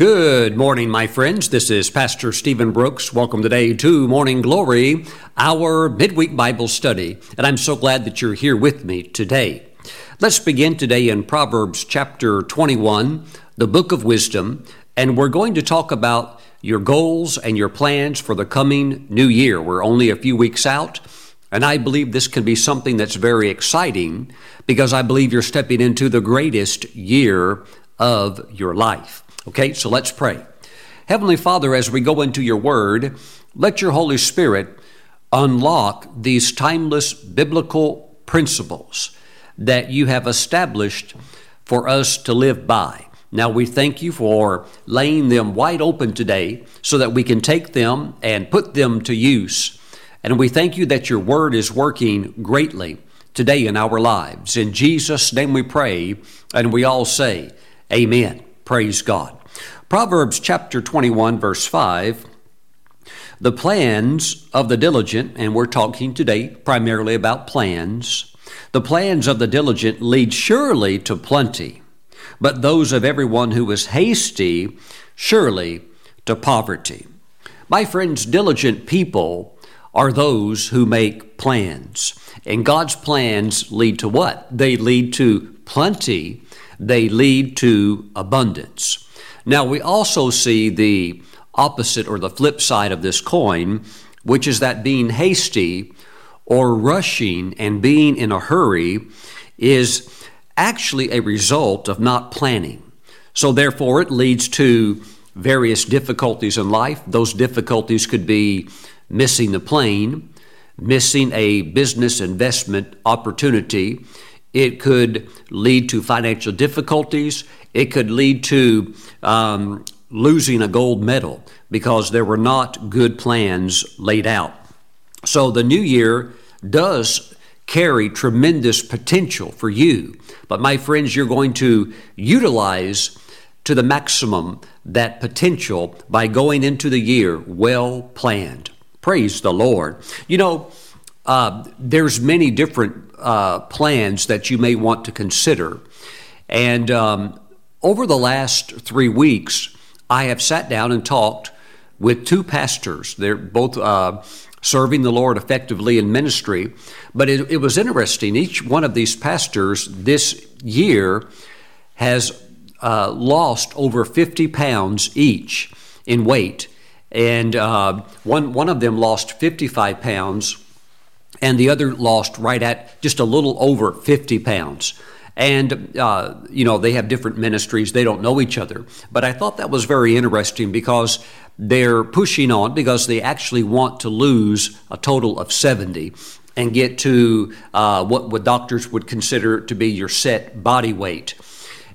Good morning, my friends. This is Pastor Stephen Brooks. Welcome today to Morning Glory, our midweek Bible study. And I'm so glad that you're here with me today. Let's begin today in Proverbs chapter 21, the book of wisdom, and we're going to talk about your goals and your plans for the coming new year. We're only a few weeks out. And I believe this can be something that's very exciting because I believe you're stepping into the greatest year of your life. Okay, so let's pray. Heavenly Father, as we go into your word, let your Holy Spirit unlock these timeless biblical principles that you have established for us to live by. Now we thank you for laying them wide open today so that we can take them and put them to use. And we thank you that your word is working greatly today in our lives. In Jesus' name we pray, and we all say, Amen. Praise God. Proverbs chapter 21, verse 5. The plans of the diligent, and we're talking today primarily about plans, the plans of the diligent lead surely to plenty, but those of everyone who is hasty surely to poverty. My friends, diligent people are those who make plans. And God's plans lead to what? They lead to plenty they lead to abundance. Now, we also see the opposite or the flip side of this coin, which is that being hasty or rushing and being in a hurry is actually a result of not planning. So, therefore, it leads to various difficulties in life. Those difficulties could be missing the plane, missing a business investment opportunity, it could lead to financial difficulties. It could lead to um, losing a gold medal because there were not good plans laid out. So the new year does carry tremendous potential for you. But my friends, you're going to utilize to the maximum that potential by going into the year well planned. Praise the Lord. You know, uh, there's many different uh, plans that you may want to consider. And um, over the last three weeks, I have sat down and talked with two pastors. They're both uh, serving the Lord effectively in ministry. But it, it was interesting. Each one of these pastors this year has uh, lost over 50 pounds each in weight. And uh, one, one of them lost 55 pounds and the other lost right at just a little over 50 pounds. And, uh, you know, they have different ministries, they don't know each other. But I thought that was very interesting because they're pushing on because they actually want to lose a total of 70 and get to uh, what, what doctors would consider to be your set body weight.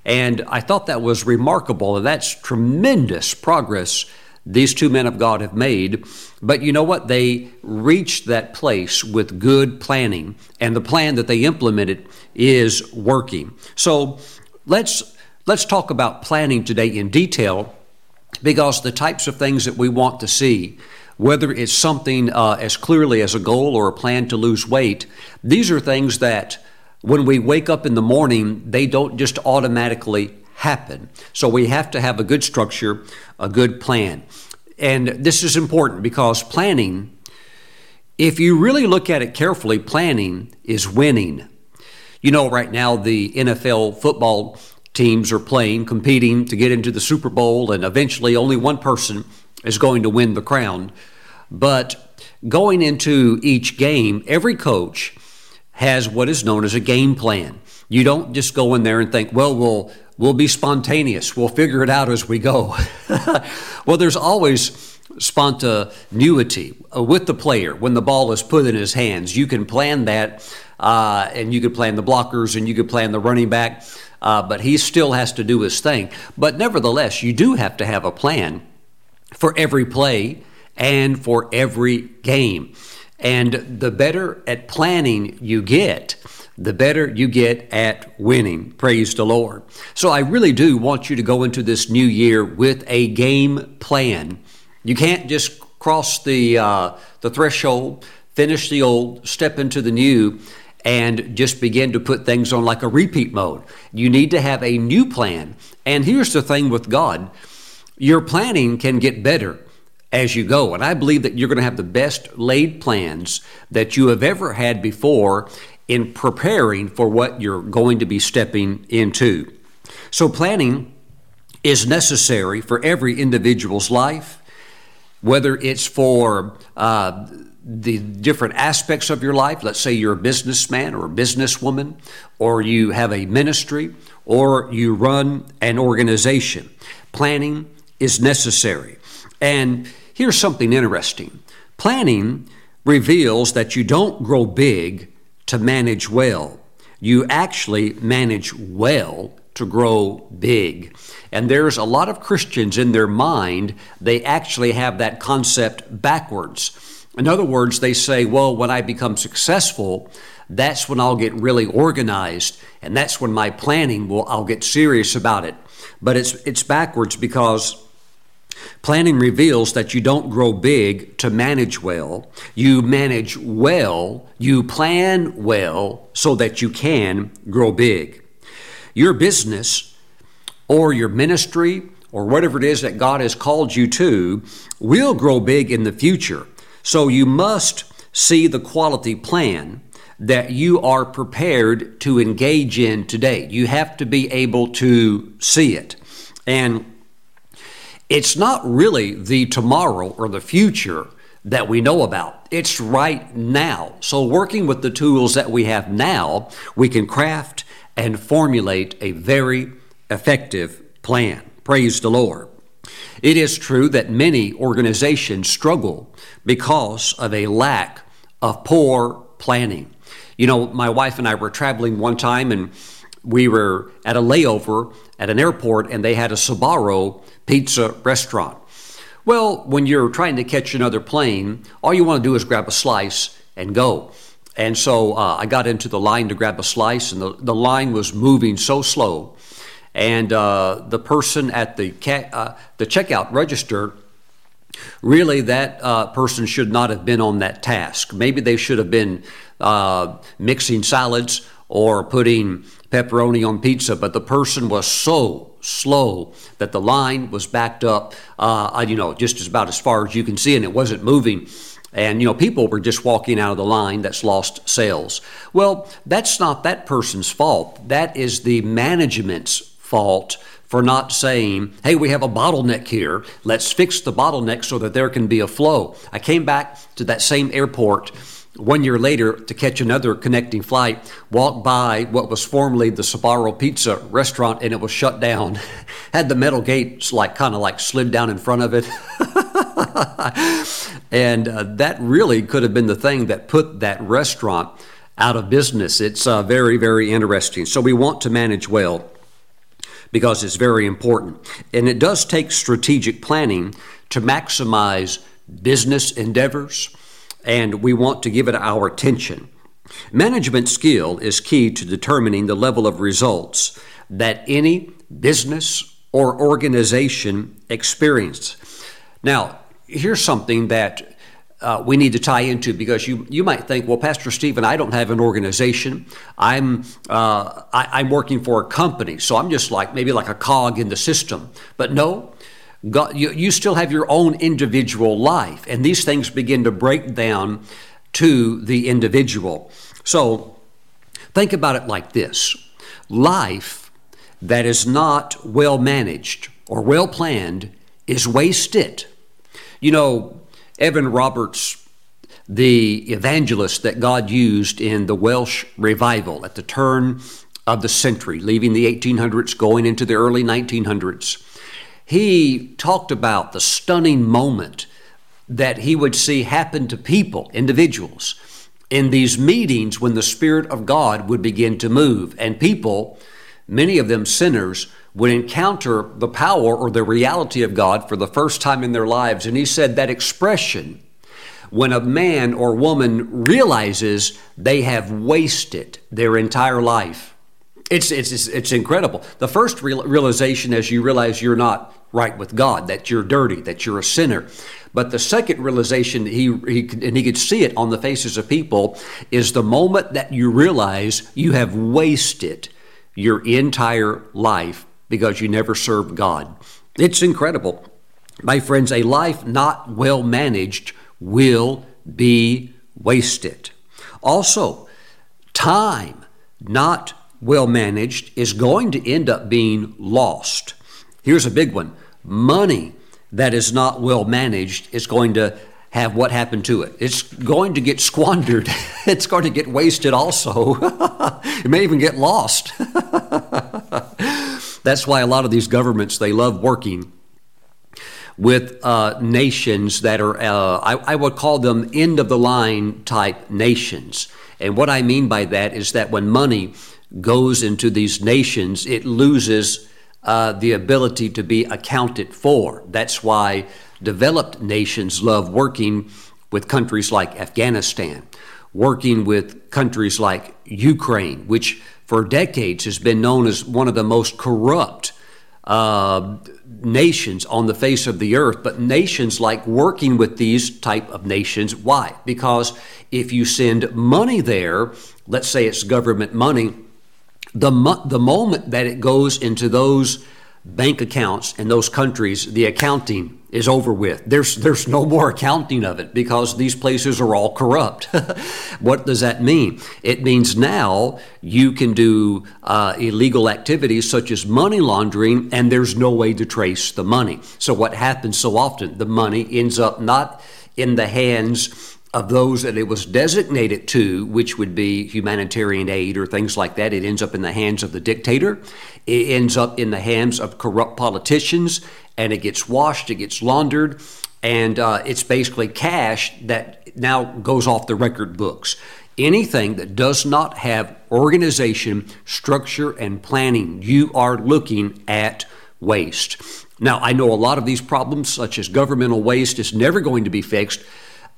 And I thought that was remarkable, and that's tremendous progress these two men of God have made. But you know what? They reached that place with good planning, and the plan that they implemented is working. So let's let's talk about planning today in detail, because the types of things that we want to see. Whether it's something uh, as clearly as a goal or a plan to lose weight, these are things that when we wake up in the morning, they don't just automatically happen. So we have to have a good structure, a good plan. And this is important because planning, if you really look at it carefully, planning is winning. You know, right now the NFL football teams are playing, competing to get into the Super Bowl, and eventually only one person is going to win the crown. But going into each game, every coach has what is known as a game plan. You don't just go in there and think, well, we'll we'll be spontaneous. We'll figure it out as we go. well, there's always spontaneity uh, with the player when the ball is put in his hands. You can plan that, uh, and you could plan the blockers, and you could plan the running back, uh, but he still has to do his thing. But nevertheless, you do have to have a plan for every play and for every game. And the better at planning you get, the better you get at winning. Praise the Lord. So I really do want you to go into this new year with a game plan. You can't just cross the uh, the threshold, finish the old, step into the new, and just begin to put things on like a repeat mode. You need to have a new plan. And here's the thing with God. your planning can get better as you go. And I believe that you're going to have the best laid plans that you have ever had before in preparing for what you're going to be stepping into. So, planning is necessary for every individual's life, whether it's for uh, the different aspects of your life. Let's say you're a businessman or a businesswoman, or you have a ministry, or you run an organization. Planning is necessary. And here's something interesting planning reveals that you don't grow big to manage well, you actually manage well to grow big. And there's a lot of Christians in their mind, they actually have that concept backwards. In other words, they say, well, when I become successful, that's when I'll get really organized and that's when my planning will I'll get serious about it. But it's it's backwards because planning reveals that you don't grow big to manage well. You manage well, you plan well so that you can grow big. Your business or your ministry or whatever it is that God has called you to will grow big in the future. So you must see the quality plan that you are prepared to engage in today. You have to be able to see it. And it's not really the tomorrow or the future that we know about. It's right now. So, working with the tools that we have now, we can craft and formulate a very effective plan. Praise the Lord. It is true that many organizations struggle because of a lack of poor planning. You know, my wife and I were traveling one time and we were at a layover at an airport and they had a Sbarro pizza restaurant. Well, when you're trying to catch another plane, all you want to do is grab a slice and go. And so uh, I got into the line to grab a slice, and the, the line was moving so slow and uh, the person at the ca- uh, the checkout register really that uh, person should not have been on that task. Maybe they should have been uh, mixing salads or putting pepperoni on pizza, but the person was so slow that the line was backed up, uh, you know, just about as far as you can see, and it wasn't moving. And, you know, people were just walking out of the line that's lost sales. Well, that's not that person's fault. That is the management's fault for not saying, hey, we have a bottleneck here. Let's fix the bottleneck so that there can be a flow. I came back to that same airport one year later to catch another connecting flight, walked by what was formerly the Sbarro Pizza restaurant and it was shut down. Had the metal gates like kind of like slid down in front of it. and uh, that really could have been the thing that put that restaurant out of business. It's uh, very, very interesting. So we want to manage well because it's very important. And it does take strategic planning to maximize business endeavors, and we want to give it our attention. Management skill is key to determining the level of results that any business or organization experience. Now, here's something that uh, we need to tie into because you you might think, well, Pastor Stephen, I don't have an organization. I'm uh, I, am working for a company, so I'm just like maybe like a cog in the system. But no, God, you, you still have your own individual life, and these things begin to break down to the individual. So think about it like this: life that is not well managed or well planned is wasted. You know, Evan Roberts, the evangelist that God used in the Welsh revival at the turn of the century, leaving the 1800s, going into the early 1900s, he talked about the stunning moment that he would see happen to people, individuals, in these meetings when the Spirit of God would begin to move. And people, many of them sinners, would encounter the power or the reality of God for the first time in their lives. And he said that expression, when a man or woman realizes they have wasted their entire life. It's, it's, it's incredible. The first real, realization is you realize you're not right with God, that you're dirty, that you're a sinner. But the second realization, he, he, and he could see it on the faces of people, is the moment that you realize you have wasted your entire life because you never served God. It's incredible. My friends, a life not well managed will be wasted. Also, time not well managed is going to end up being lost. Here's a big one money that is not well managed is going to have what happened to it. It's going to get squandered. it's going to get wasted also. it may even get lost. That's why a lot of these governments they love working with uh, nations that are uh, I, I would call them end of the line type nations. And what I mean by that is that when money goes into these nations, it loses uh, the ability to be accounted for. That's why developed nations love working with countries like Afghanistan, working with countries like Ukraine, which for decades has been known as one of the most corrupt uh, nations on the face of the earth. But nations like working with these type of nations. Why? Because if you send money there, let's say it's government money, the, the moment that it goes into those bank accounts in those countries, the accounting is over with. There's there's no more accounting of it because these places are all corrupt. what does that mean? It means now you can do uh, illegal activities such as money laundering, and there's no way to trace the money. So what happens so often? The money ends up not in the hands of those that it was designated to, which would be humanitarian aid or things like that. It ends up in the hands of the dictator. It ends up in the hands of corrupt politicians, and it gets washed, it gets laundered, and uh, it's basically cash that now goes off the record books. Anything that does not have organization, structure, and planning, you are looking at waste. Now, I know a lot of these problems, such as governmental waste, is never going to be fixed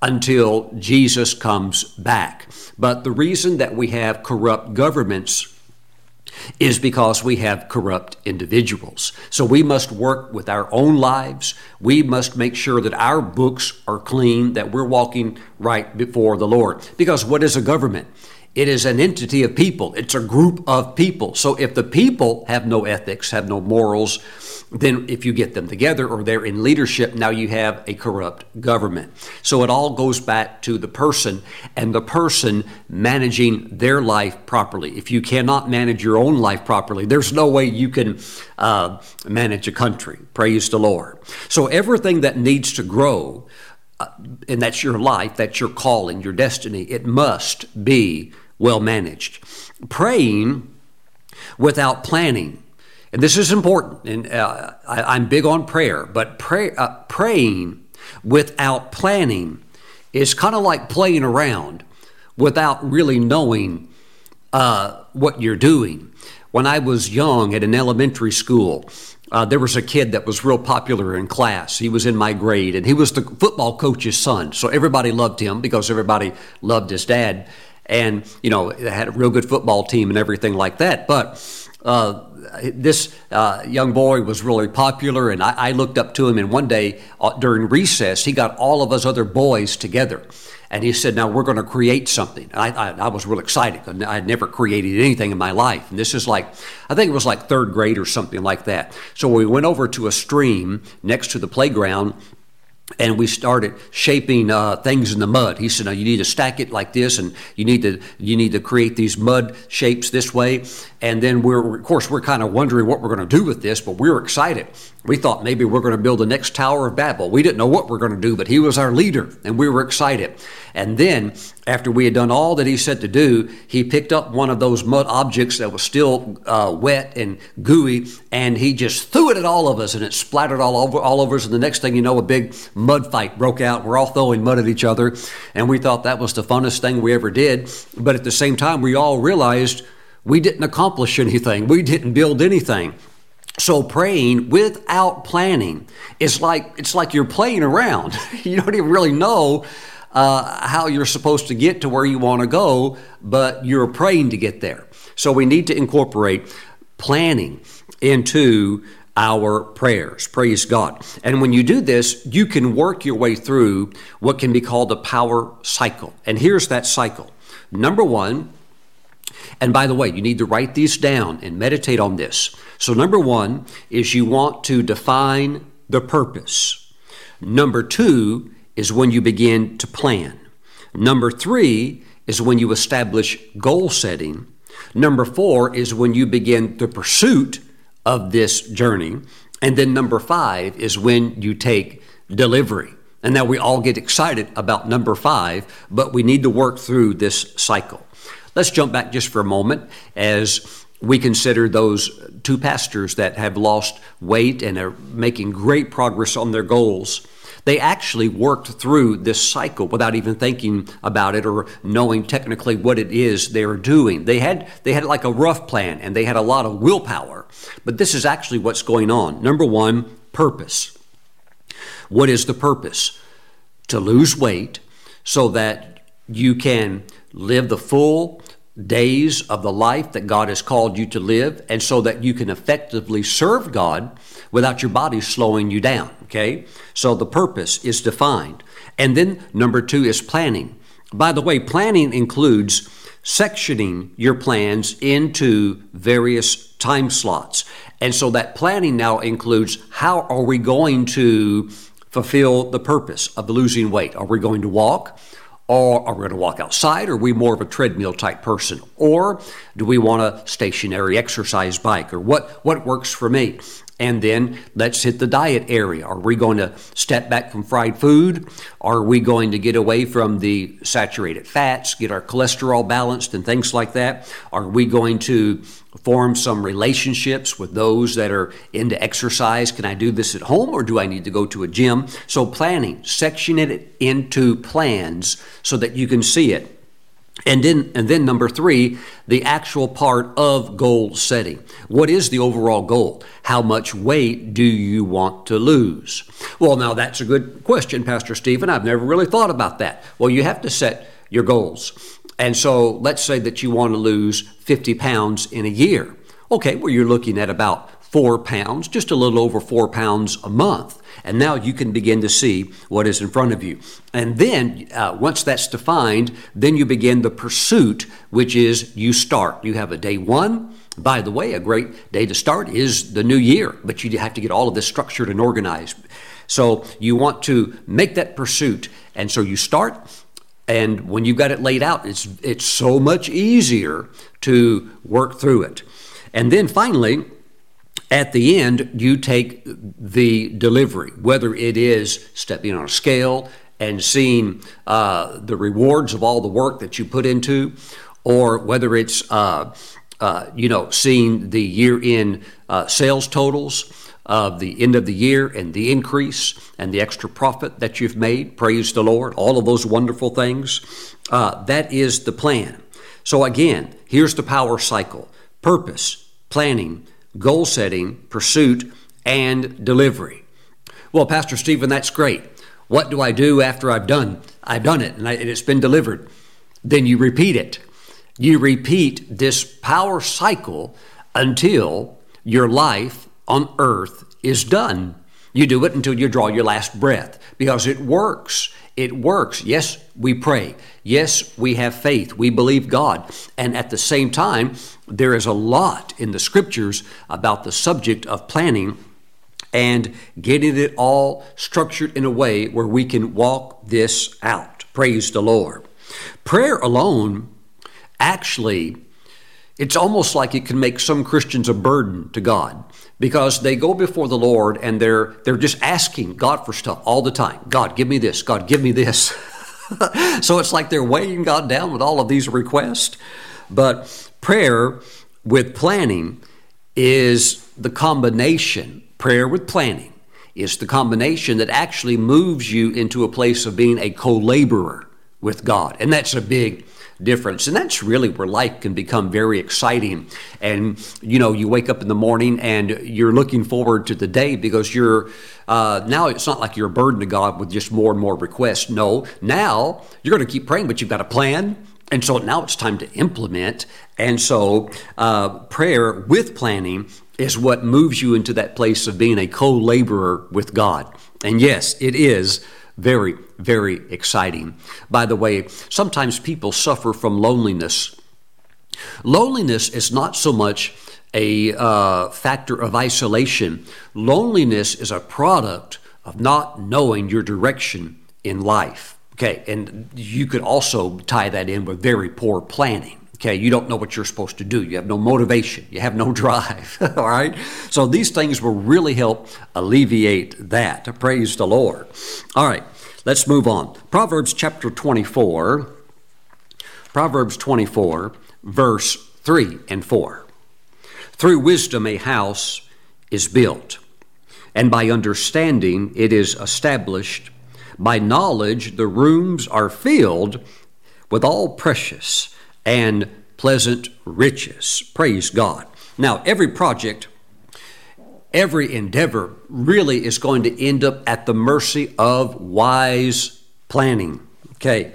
until Jesus comes back. But the reason that we have corrupt governments is because we have corrupt individuals. So we must work with our own lives. We must make sure that our books are clean, that we're walking right before the Lord. Because what is a government? It is an entity of people. It's a group of people. So if the people have no ethics, have no morals, then if you get them together or they're in leadership, now you have a corrupt government. So it all goes back to the person and the person managing their life properly. If you cannot manage your own life properly, there's no way you can uh, manage a country. Praise the Lord. So everything that needs to grow, uh, and that's your life, that's your calling, your destiny, it must be well managed. Praying without planning and this is important, and uh, I, am big on prayer, but pray, uh, praying without planning is kind of like playing around without really knowing uh, what you're doing. When I was young at an elementary school, uh, there was a kid that was real popular in class. He was in my grade, and he was the football coach's son. So everybody loved him because everybody loved his dad. And, you know, they had a real good football team and everything like that. But uh, this uh, young boy was really popular, and I, I, looked up to him. And one day uh, during recess, he got all of us other boys together, and he said, "Now we're going to create something." I, I, I, was real excited. I had never created anything in my life, and this is like, I think it was like third grade or something like that. So we went over to a stream next to the playground, and we started shaping uh, things in the mud. He said, "Now you need to stack it like this, and you need to you need to create these mud shapes this way." And then we're of course we're kind of wondering what we're going to do with this, but we are excited. We thought maybe we're going to build the next Tower of Babel. We didn't know what we're going to do, but he was our leader, and we were excited. And then after we had done all that he said to do, he picked up one of those mud objects that was still uh, wet and gooey, and he just threw it at all of us, and it splattered all over all over us. And the next thing you know, a big mud fight broke out. We're all throwing mud at each other, and we thought that was the funnest thing we ever did. But at the same time, we all realized we didn't accomplish anything. We didn't build anything. So praying without planning is like it's like you're playing around. you don't even really know uh, how you're supposed to get to where you want to go, but you're praying to get there. So we need to incorporate planning into our prayers. Praise God. And when you do this, you can work your way through what can be called a power cycle. And here's that cycle. Number one, and by the way, you need to write these down and meditate on this. So, number one is you want to define the purpose. Number two is when you begin to plan. Number three is when you establish goal setting. Number four is when you begin the pursuit of this journey. And then number five is when you take delivery. And now we all get excited about number five, but we need to work through this cycle. Let's jump back just for a moment as we consider those two pastors that have lost weight and are making great progress on their goals. They actually worked through this cycle without even thinking about it or knowing technically what it is they were doing. They had they had like a rough plan and they had a lot of willpower. But this is actually what's going on. Number 1, purpose. What is the purpose? To lose weight so that you can live the full days of the life that God has called you to live, and so that you can effectively serve God without your body slowing you down. Okay? So the purpose is defined. And then number two is planning. By the way, planning includes sectioning your plans into various time slots. And so that planning now includes how are we going to fulfill the purpose of losing weight? Are we going to walk? Or are we going to walk outside? Are we more of a treadmill type person? Or do we want a stationary exercise bike? Or what, what works for me? And then let's hit the diet area. Are we going to step back from fried food? Are we going to get away from the saturated fats, get our cholesterol balanced, and things like that? Are we going to form some relationships with those that are into exercise? Can I do this at home or do I need to go to a gym? So, planning, section it into plans so that you can see it. And then, and then number three, the actual part of goal setting. What is the overall goal? How much weight do you want to lose? Well, now that's a good question, Pastor Stephen. I've never really thought about that. Well, you have to set your goals. And so let's say that you want to lose 50 pounds in a year. Okay, well, you're looking at about four pounds, just a little over four pounds a month. And now you can begin to see what is in front of you. And then, uh, once that's defined, then you begin the pursuit, which is you start. You have a day one. By the way, a great day to start is the new year, but you have to get all of this structured and organized. So you want to make that pursuit. And so you start, and when you've got it laid out, it's, it's so much easier to work through it. And then finally, at the end, you take the delivery, whether it is stepping on a scale and seeing uh, the rewards of all the work that you put into, or whether it's uh, uh, you know seeing the year-end uh, sales totals of the end of the year and the increase and the extra profit that you've made. Praise the Lord! All of those wonderful things. Uh, that is the plan. So again, here's the power cycle: purpose, planning goal setting, pursuit, and delivery. Well, Pastor Stephen, that's great. What do I do after I've done? I've done it and, I, and it's been delivered. Then you repeat it. You repeat this power cycle until your life on earth is done. You do it until you draw your last breath because it works. It works. Yes, we pray. Yes, we have faith. We believe God. And at the same time, there is a lot in the scriptures about the subject of planning and getting it all structured in a way where we can walk this out. Praise the Lord. Prayer alone, actually, it's almost like it can make some Christians a burden to God because they go before the Lord and they're they're just asking God for stuff all the time. God, give me this. God, give me this. so it's like they're weighing God down with all of these requests. But prayer with planning is the combination. Prayer with planning is the combination that actually moves you into a place of being a co-laborer with God. And that's a big difference. And that's really where life can become very exciting. And, you know, you wake up in the morning and you're looking forward to the day because you're, uh, now it's not like you're a burden to God with just more and more requests. No, now you're going to keep praying, but you've got a plan. And so now it's time to implement. And so uh, prayer with planning is what moves you into that place of being a co laborer with God. And yes, it is very, very exciting. By the way, sometimes people suffer from loneliness. Loneliness is not so much a uh, factor of isolation, loneliness is a product of not knowing your direction in life. Okay, and you could also tie that in with very poor planning. Okay, you don't know what you're supposed to do. You have no motivation. You have no drive. All right? So these things will really help alleviate that. Praise the Lord. All right, let's move on. Proverbs chapter 24. Proverbs 24, verse 3 and 4. Through wisdom a house is built, and by understanding it is established. By knowledge the rooms are filled with all precious and pleasant riches. Praise God. Now, every project, every endeavor really is going to end up at the mercy of wise planning. Okay.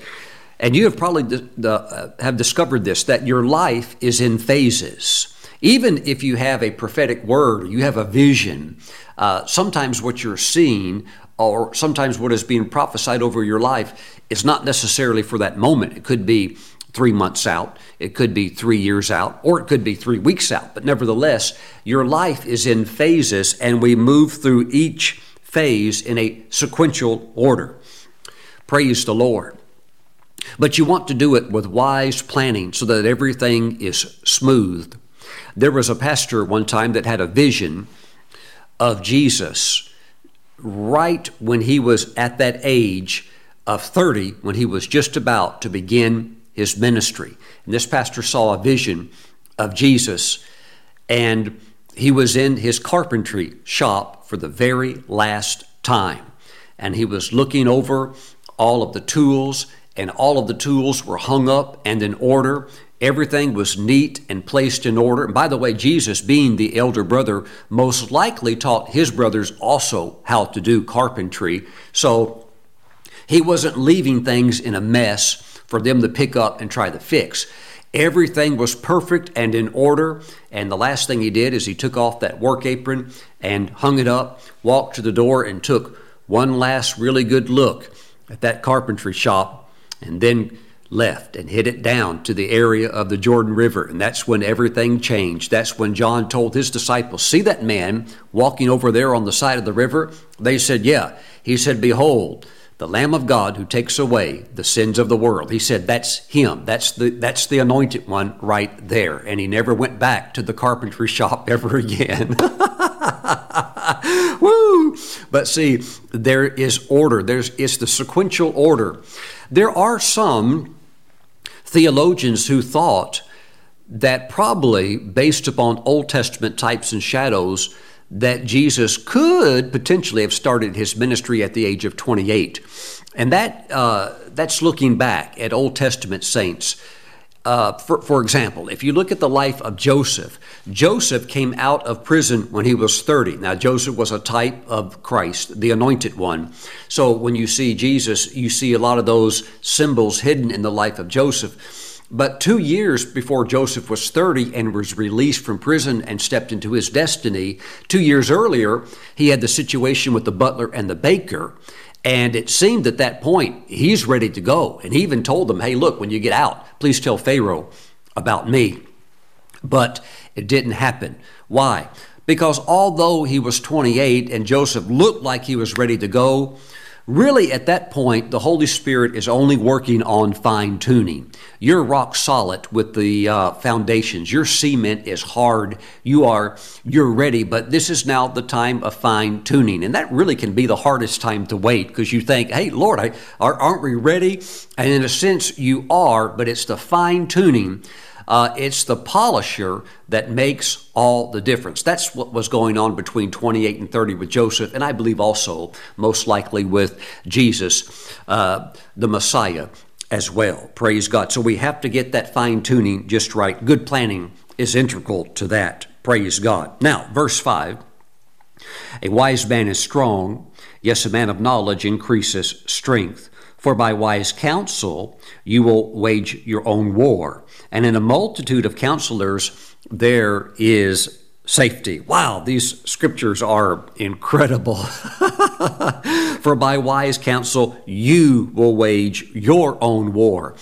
And you have probably uh, have discovered this that your life is in phases. Even if you have a prophetic word, you have a vision, uh, sometimes what you're seeing or sometimes what is being prophesied over your life is not necessarily for that moment. It could be three months out, it could be three years out, or it could be three weeks out. But nevertheless, your life is in phases, and we move through each phase in a sequential order. Praise the Lord. But you want to do it with wise planning so that everything is smooth. There was a pastor one time that had a vision of Jesus right when he was at that age of 30, when he was just about to begin his ministry. And this pastor saw a vision of Jesus, and he was in his carpentry shop for the very last time. And he was looking over all of the tools, and all of the tools were hung up and in order. Everything was neat and placed in order. And by the way, Jesus, being the elder brother, most likely taught his brothers also how to do carpentry. So he wasn't leaving things in a mess for them to pick up and try to fix. Everything was perfect and in order. And the last thing he did is he took off that work apron and hung it up, walked to the door, and took one last really good look at that carpentry shop, and then left and headed down to the area of the Jordan River. And that's when everything changed. That's when John told his disciples, See that man walking over there on the side of the river? They said, Yeah. He said, Behold, the Lamb of God who takes away the sins of the world. He said, That's him. That's the, that's the anointed one right there. And he never went back to the carpentry shop ever again. Woo! But see, there is order. There's, it's the sequential order. There are some theologians who thought that probably, based upon Old Testament types and shadows, that Jesus could potentially have started his ministry at the age of 28. And that, uh, that's looking back at Old Testament saints. Uh, for, for example, if you look at the life of Joseph, Joseph came out of prison when he was 30. Now, Joseph was a type of Christ, the anointed one. So when you see Jesus, you see a lot of those symbols hidden in the life of Joseph. But two years before Joseph was 30 and was released from prison and stepped into his destiny, two years earlier, he had the situation with the butler and the baker. And it seemed at that point he's ready to go. And he even told them, hey, look, when you get out, please tell Pharaoh about me. But it didn't happen. Why? Because although he was 28 and Joseph looked like he was ready to go, Really, at that point, the Holy Spirit is only working on fine tuning. You're rock solid with the uh, foundations. Your cement is hard. You are you're ready, but this is now the time of fine tuning, and that really can be the hardest time to wait because you think, "Hey, Lord, I, aren't we ready?" And in a sense, you are, but it's the fine tuning uh, it's the polisher that makes all the difference. That's what was going on between 28 and 30 with Joseph, and I believe also most likely with Jesus, uh, the Messiah, as well. Praise God. So we have to get that fine tuning just right. Good planning is integral to that. Praise God. Now, verse 5 A wise man is strong, yes, a man of knowledge increases strength. For by wise counsel you will wage your own war. And in a multitude of counselors there is safety. Wow, these scriptures are incredible. For by wise counsel you will wage your own war.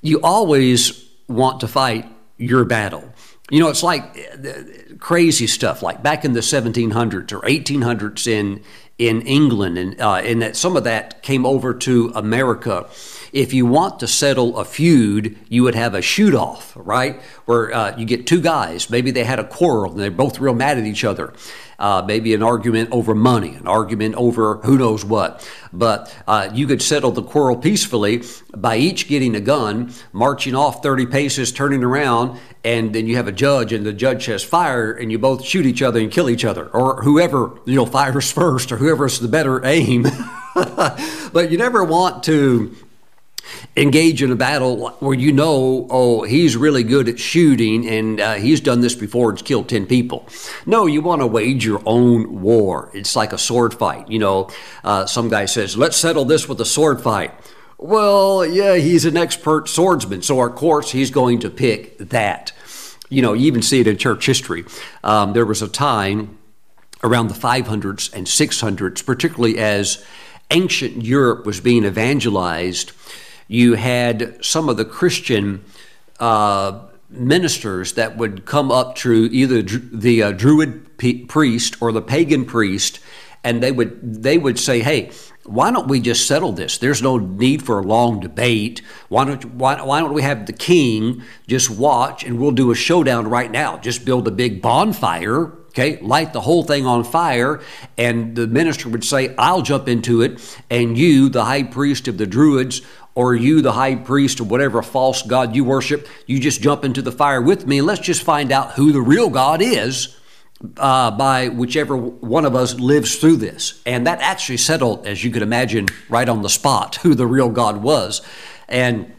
You always want to fight your battle. You know, it's like uh, crazy stuff, like back in the 1700s or 1800s in in England, and uh, and that some of that came over to America. If you want to settle a feud, you would have a shoot off, right? Where uh, you get two guys, maybe they had a quarrel and they're both real mad at each other. Uh, maybe an argument over money, an argument over who knows what. But uh, you could settle the quarrel peacefully by each getting a gun, marching off 30 paces, turning around, and then you have a judge, and the judge says fire, and you both shoot each other and kill each other, or whoever you know fires first, or whoever has the better aim. but you never want to engage in a battle where you know, oh, he's really good at shooting and uh, he's done this before and killed 10 people. No, you want to wage your own war. It's like a sword fight. You know, uh, some guy says, let's settle this with a sword fight. Well, yeah, he's an expert swordsman, so of course he's going to pick that. You know, you even see it in church history. Um, there was a time around the 500s and 600s, particularly as ancient Europe was being evangelized you had some of the Christian uh, ministers that would come up to either the uh, Druid p- priest or the pagan priest, and they would they would say, "Hey, why don't we just settle this? There's no need for a long debate. Why don't why, why don't we have the king just watch and we'll do a showdown right now? Just build a big bonfire." Okay, light the whole thing on fire, and the minister would say, I'll jump into it, and you, the high priest of the Druids, or you, the high priest, or whatever false god you worship, you just jump into the fire with me and let's just find out who the real God is uh, by whichever one of us lives through this. And that actually settled, as you could imagine, right on the spot who the real God was. And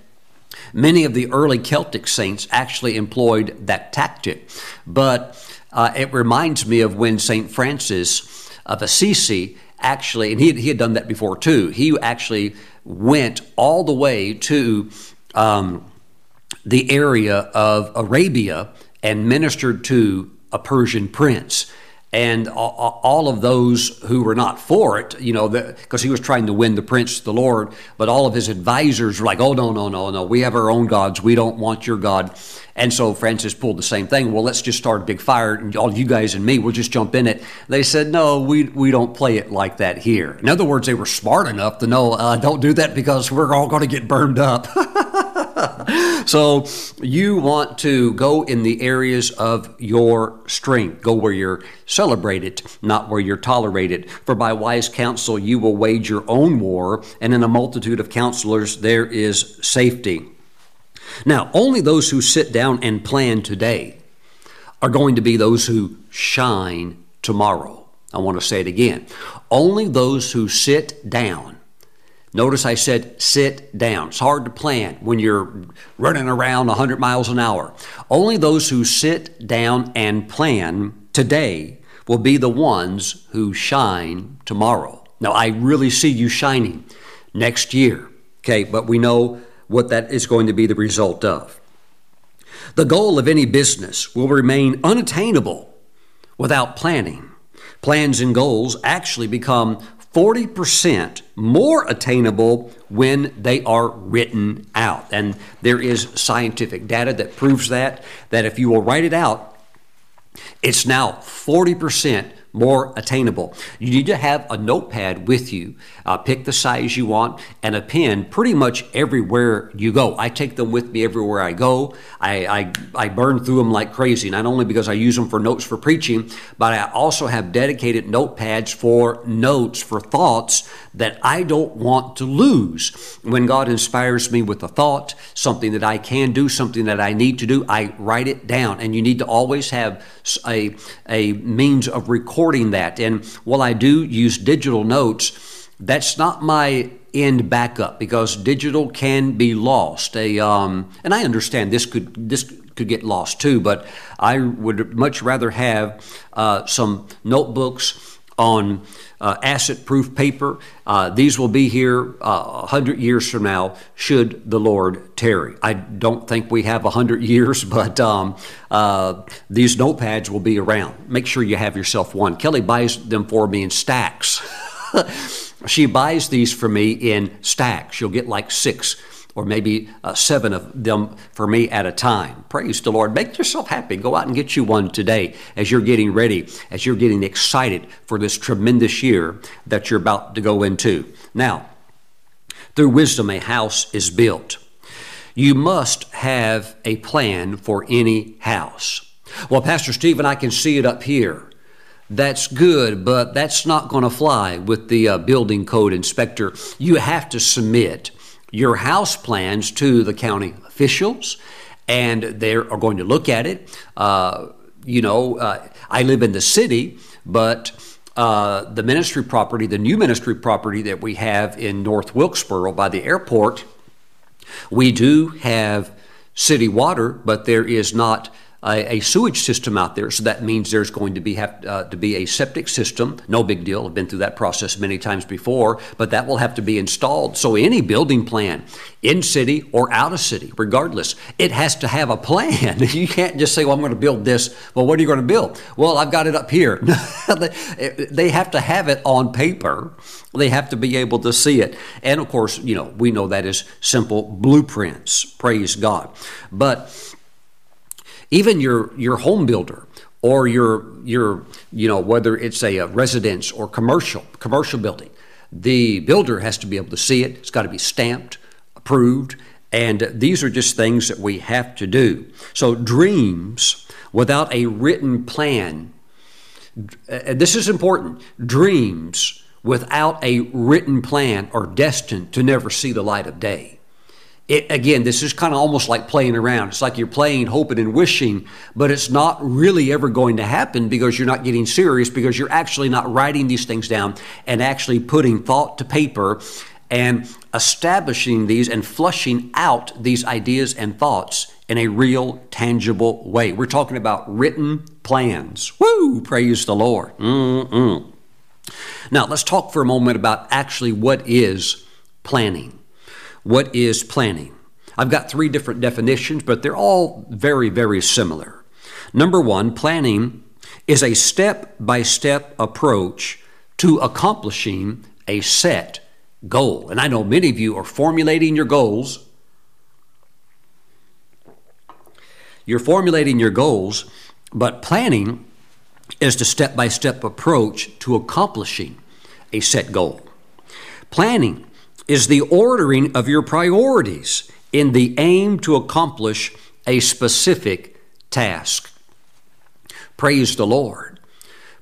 many of the early Celtic saints actually employed that tactic. But uh, it reminds me of when St. Francis of Assisi actually, and he, he had done that before too, he actually went all the way to um, the area of Arabia and ministered to a Persian prince. And all of those who were not for it, you know, because he was trying to win the prince the Lord, but all of his advisors were like, oh, no, no, no, no, we have our own gods. We don't want your God. And so Francis pulled the same thing. Well, let's just start a big fire, and all you guys and me, we'll just jump in it. They said, no, we, we don't play it like that here. In other words, they were smart enough to know, uh, don't do that because we're all going to get burned up. so you want to go in the areas of your strength. Go where you're celebrated, not where you're tolerated. For by wise counsel you will wage your own war, and in a multitude of counselors there is safety. Now, only those who sit down and plan today are going to be those who shine tomorrow. I want to say it again. Only those who sit down. Notice I said sit down. It's hard to plan when you're running around 100 miles an hour. Only those who sit down and plan today will be the ones who shine tomorrow. Now, I really see you shining next year. Okay, but we know what that is going to be the result of. The goal of any business will remain unattainable without planning. Plans and goals actually become 40% more attainable when they are written out. And there is scientific data that proves that, that if you will write it out, it's now 40% more attainable. You need to have a notepad with you. Uh, pick the size you want and a pen pretty much everywhere you go. I take them with me everywhere I go. I, I, I burn through them like crazy, not only because I use them for notes for preaching, but I also have dedicated notepads for notes, for thoughts that I don't want to lose. When God inspires me with a thought, something that I can do, something that I need to do, I write it down. And you need to always have a, a means of recording that. And while I do use digital notes, that's not my end backup because digital can be lost. A um, and I understand this could this could get lost too, but I would much rather have uh, some notebooks on uh, acid proof paper. Uh, these will be here uh, 100 years from now, should the Lord tarry. I don't think we have 100 years, but um, uh, these notepads will be around. Make sure you have yourself one. Kelly buys them for me in stacks. she buys these for me in stacks. You'll get like six or maybe uh, seven of them for me at a time. Praise the Lord. Make yourself happy. Go out and get you one today as you're getting ready, as you're getting excited for this tremendous year that you're about to go into. Now, through wisdom, a house is built. You must have a plan for any house. Well, Pastor Stephen, I can see it up here. That's good, but that's not going to fly with the uh, building code inspector. You have to submit your house plans to the county officials, and they are going to look at it. Uh, you know, uh, I live in the city, but uh, the ministry property, the new ministry property that we have in North Wilkesboro by the airport, we do have city water, but there is not a, a, sewage system out there. So that means there's going to be have uh, to be a septic system. No big deal. I've been through that process many times before, but that will have to be installed. So any building plan, in city or out of city, regardless, it has to have a plan. you can't just say, "Well, I'm going to build this." Well, what are you going to build? Well, I've got it up here. they have to have it on paper. They have to be able to see it. And of course, you know, we know that is simple blueprints. Praise God. But even your your home builder or your your you know whether it's a, a residence or commercial commercial building the builder has to be able to see it. It's got to be stamped approved and these are just things that we have to do. So dreams without a written plan and this is important. Dreams without a written plan are destined to never see the light of day it, again, this is kind of almost like playing around. It's like you're playing, hoping, and wishing, but it's not really ever going to happen because you're not getting serious, because you're actually not writing these things down and actually putting thought to paper and establishing these and flushing out these ideas and thoughts in a real, tangible way. We're talking about written plans. Woo! Praise the Lord. Mm-mm. Now, let's talk for a moment about actually what is planning. What is planning? I've got three different definitions, but they're all very, very similar. Number one, planning is a step by step approach to accomplishing a set goal. And I know many of you are formulating your goals. You're formulating your goals, but planning is the step by step approach to accomplishing a set goal. Planning is the ordering of your priorities in the aim to accomplish a specific task. Praise the Lord.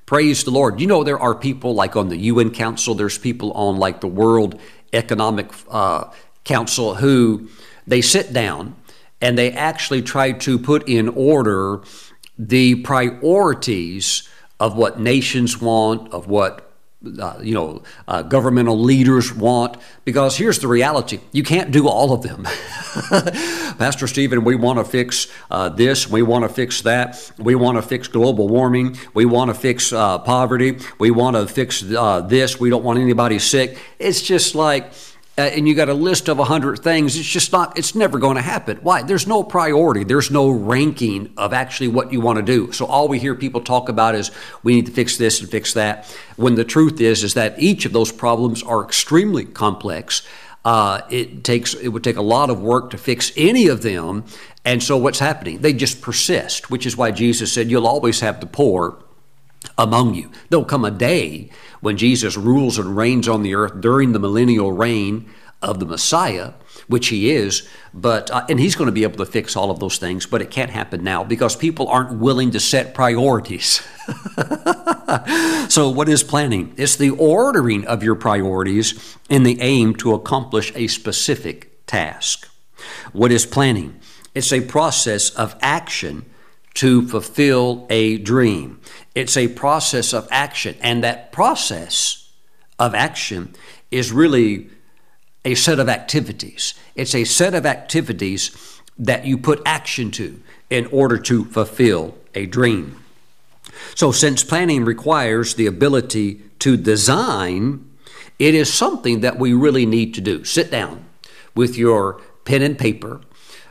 Praise the Lord. You know, there are people like on the UN Council, there's people on like the World Economic uh, Council who they sit down and they actually try to put in order the priorities of what nations want, of what uh, you know, uh, governmental leaders want. Because here's the reality you can't do all of them. Pastor Stephen, we want to fix uh, this, we want to fix that, we want to fix global warming, we want to fix uh, poverty, we want to fix uh, this, we don't want anybody sick. It's just like, uh, and you got a list of 100 things, it's just not, it's never going to happen. Why? There's no priority, there's no ranking of actually what you want to do. So all we hear people talk about is we need to fix this and fix that. When the truth is, is that each of those problems are extremely complex. Uh, it takes it would take a lot of work to fix any of them, and so what's happening? They just persist, which is why Jesus said, "You'll always have the poor among you. There'll come a day when Jesus rules and reigns on the earth during the millennial reign of the Messiah, which he is, but uh, and he's going to be able to fix all of those things, but it can't happen now because people aren't willing to set priorities. so what is planning? It's the ordering of your priorities in the aim to accomplish a specific task. What is planning? It's a process of action to fulfill a dream. It's a process of action, and that process of action is really a set of activities. It's a set of activities that you put action to in order to fulfill a dream. So, since planning requires the ability to design, it is something that we really need to do. Sit down with your pen and paper,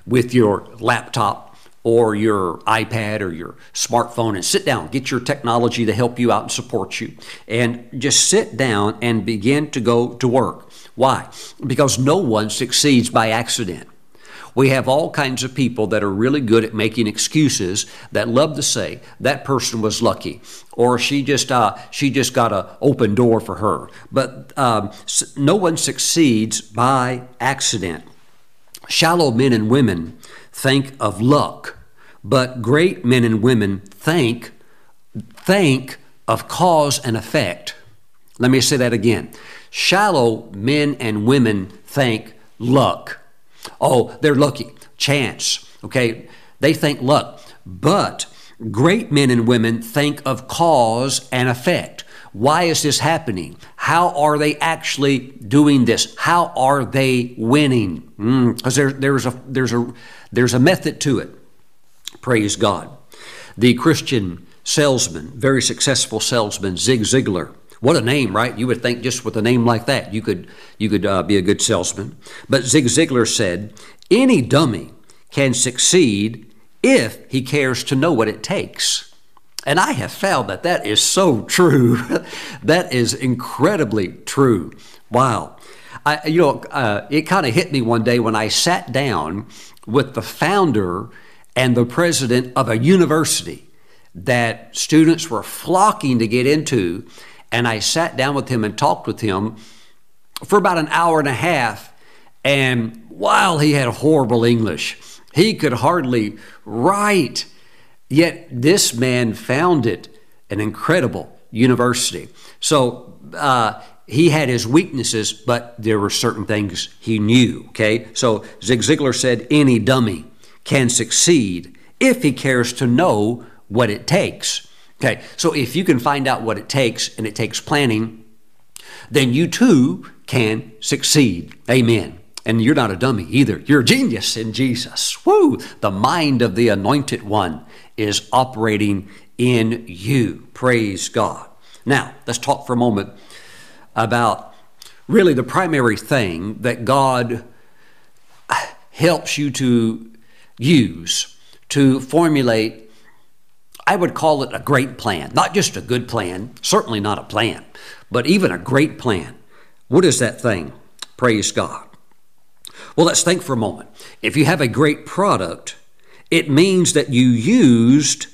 with your laptop, or your iPad or your smartphone and sit down, get your technology to help you out and support you, and just sit down and begin to go to work. Why? Because no one succeeds by accident. We have all kinds of people that are really good at making excuses that love to say that person was lucky or she just uh, she just got an open door for her. But um, no one succeeds by accident. Shallow men and women think of luck, but great men and women think think of cause and effect. Let me say that again. Shallow men and women think luck. Oh, they're lucky, chance. Okay, they think luck. But great men and women think of cause and effect. Why is this happening? How are they actually doing this? How are they winning? Because mm, there, there's a there's a there's a method to it. Praise God. The Christian salesman, very successful salesman, Zig Ziglar. What a name, right? You would think just with a name like that, you could you could uh, be a good salesman. But Zig Ziglar said, any dummy can succeed if he cares to know what it takes. And I have found that that is so true. that is incredibly true. Wow. I, you know, uh, it kind of hit me one day when I sat down with the founder and the president of a university that students were flocking to get into. And I sat down with him and talked with him for about an hour and a half. And while he had horrible English, he could hardly write. Yet this man founded an incredible university. So uh, he had his weaknesses, but there were certain things he knew. Okay, so Zig Ziglar said any dummy can succeed if he cares to know what it takes. Okay, so if you can find out what it takes and it takes planning, then you too can succeed. Amen. And you're not a dummy either. You're a genius in Jesus. Woo! The mind of the anointed one is operating in you. Praise God. Now, let's talk for a moment about really the primary thing that God helps you to use to formulate I would call it a great plan, not just a good plan, certainly not a plan, but even a great plan. What is that thing? Praise God. Well, let's think for a moment. If you have a great product, it means that you used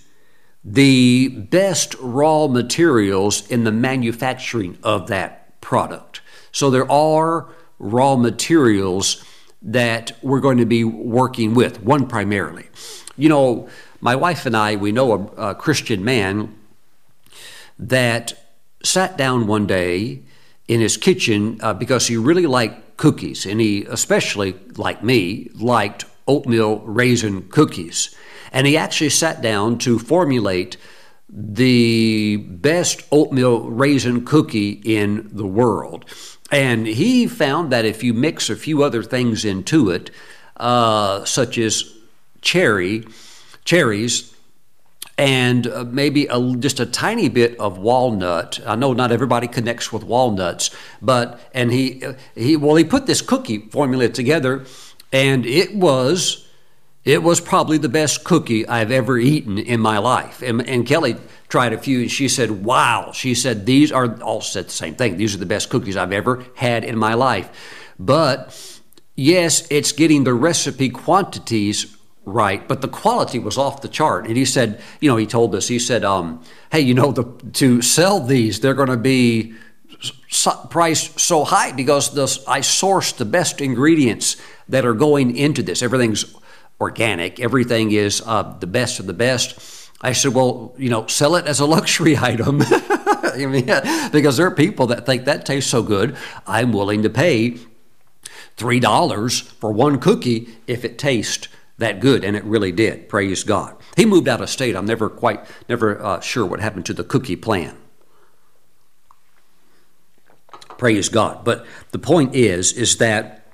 the best raw materials in the manufacturing of that product. So there are raw materials that we're going to be working with, one primarily. You know, my wife and I, we know a, a Christian man that sat down one day in his kitchen uh, because he really liked cookies, and he, especially like me, liked oatmeal raisin cookies. And he actually sat down to formulate the best oatmeal raisin cookie in the world. And he found that if you mix a few other things into it, uh, such as cherry, cherries, and uh, maybe a, just a tiny bit of walnut. I know not everybody connects with walnuts, but and he he well he put this cookie formula together, and it was it was probably the best cookie I've ever eaten in my life. And, and Kelly tried a few, and she said, "Wow!" She said, "These are all said the same thing. These are the best cookies I've ever had in my life." But yes, it's getting the recipe quantities right, but the quality was off the chart. And he said, you know, he told us, he said, um, hey, you know, the, to sell these, they're going to be priced so high because this, I sourced the best ingredients that are going into this. Everything's organic, everything is uh, the best of the best. I said, well, you know, sell it as a luxury item. I mean, because there are people that think that tastes so good, I'm willing to pay $3 for one cookie if it tastes that good, and it really did. Praise God. He moved out of state. I'm never quite, never uh, sure what happened to the cookie plan. Praise God. But the point is, is that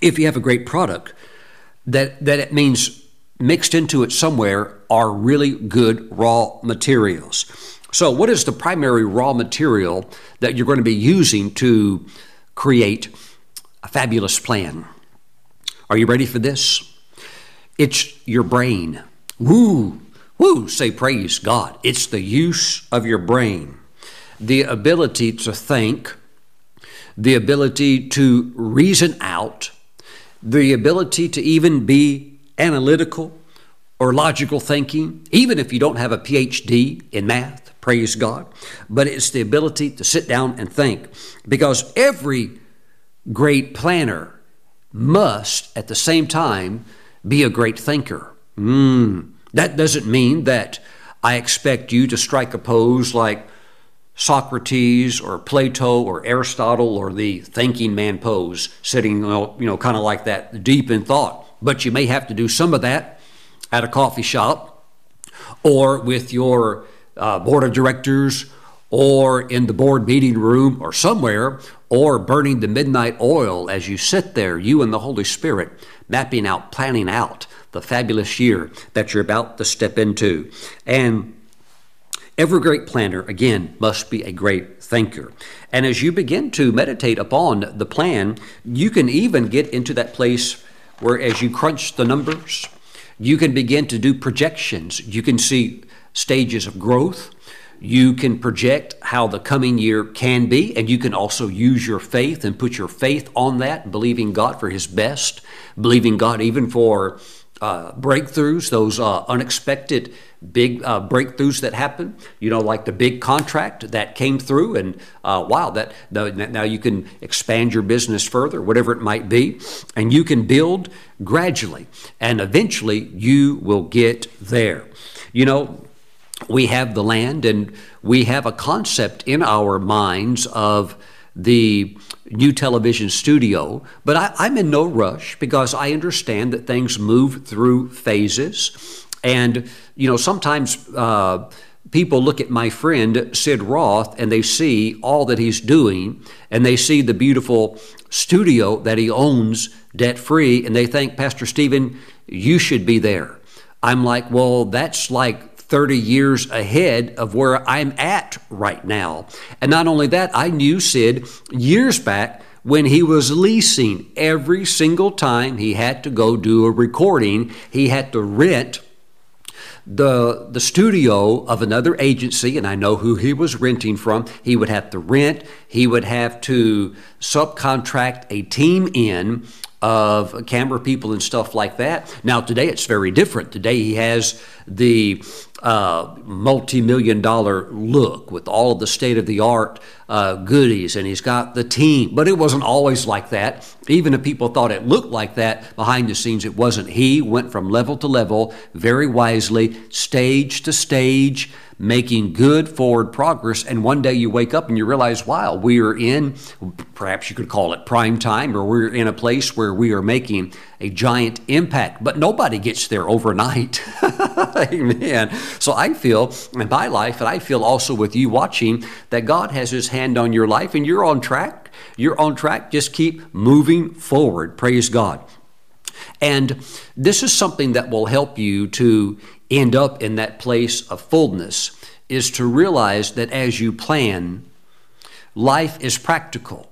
if you have a great product, that, that it means mixed into it somewhere are really good raw materials. So, what is the primary raw material that you're going to be using to create a fabulous plan? Are you ready for this? It's your brain. Woo, woo, say praise God. It's the use of your brain, the ability to think, the ability to reason out, the ability to even be analytical or logical thinking, even if you don't have a PhD in math, praise God. But it's the ability to sit down and think because every great planner must at the same time be a great thinker. Mm. That doesn't mean that I expect you to strike a pose like Socrates or Plato or Aristotle or the thinking man pose, sitting, you know, kind of like that, deep in thought. But you may have to do some of that at a coffee shop or with your uh, board of directors or in the board meeting room or somewhere or burning the midnight oil as you sit there, you and the Holy Spirit, mapping out, planning out the fabulous year that you're about to step into. And every great planner, again, must be a great thinker. And as you begin to meditate upon the plan, you can even get into that place where, as you crunch the numbers, you can begin to do projections. You can see stages of growth. You can project how the coming year can be, and you can also use your faith and put your faith on that, believing God for His best, believing God even for uh, breakthroughs, those uh, unexpected big uh, breakthroughs that happen. You know, like the big contract that came through, and uh, wow, that now you can expand your business further, whatever it might be, and you can build gradually, and eventually you will get there. You know, we have the land, and we have a concept in our minds of the new television studio, but I, am in no rush because I understand that things move through phases. And, you know, sometimes uh, people look at my friend Sid Roth and they see all that he's doing and they see the beautiful studio that he owns debt free and they think, Pastor Stephen, you should be there. I'm like, well, that's like 30 years ahead of where I'm at right now. And not only that, I knew Sid years back when he was leasing every single time he had to go do a recording, he had to rent the the studio of another agency and I know who he was renting from he would have to rent he would have to subcontract a team in of camera people and stuff like that. Now, today it's very different. Today he has the uh, multi million dollar look with all of the state of the art uh, goodies, and he's got the team. But it wasn't always like that. Even if people thought it looked like that behind the scenes, it wasn't. He went from level to level very wisely, stage to stage making good forward progress. And one day you wake up and you realize, wow, we are in, perhaps you could call it prime time, or we're in a place where we are making a giant impact. But nobody gets there overnight. Amen. So I feel in my life, and I feel also with you watching, that God has His hand on your life and you're on track. You're on track. Just keep moving forward. Praise God. And this is something that will help you to end up in that place of fullness is to realize that as you plan, life is practical.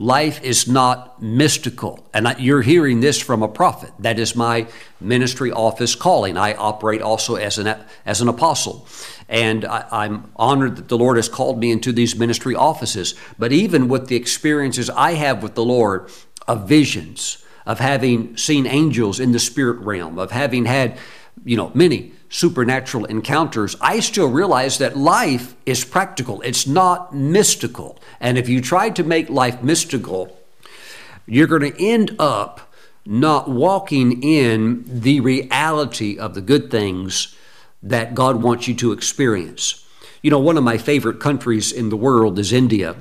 Life is not mystical. And you're hearing this from a prophet. That is my ministry office calling. I operate also as an, as an apostle. And I, am honored that the Lord has called me into these ministry offices. But even with the experiences I have with the Lord of visions, of having seen angels in the spirit realm, of having had, you know, many supernatural encounters, I still realize that life is practical. It's not mystical. And if you try to make life mystical, you're going to end up not walking in the reality of the good things that God wants you to experience. You know, one of my favorite countries in the world is India.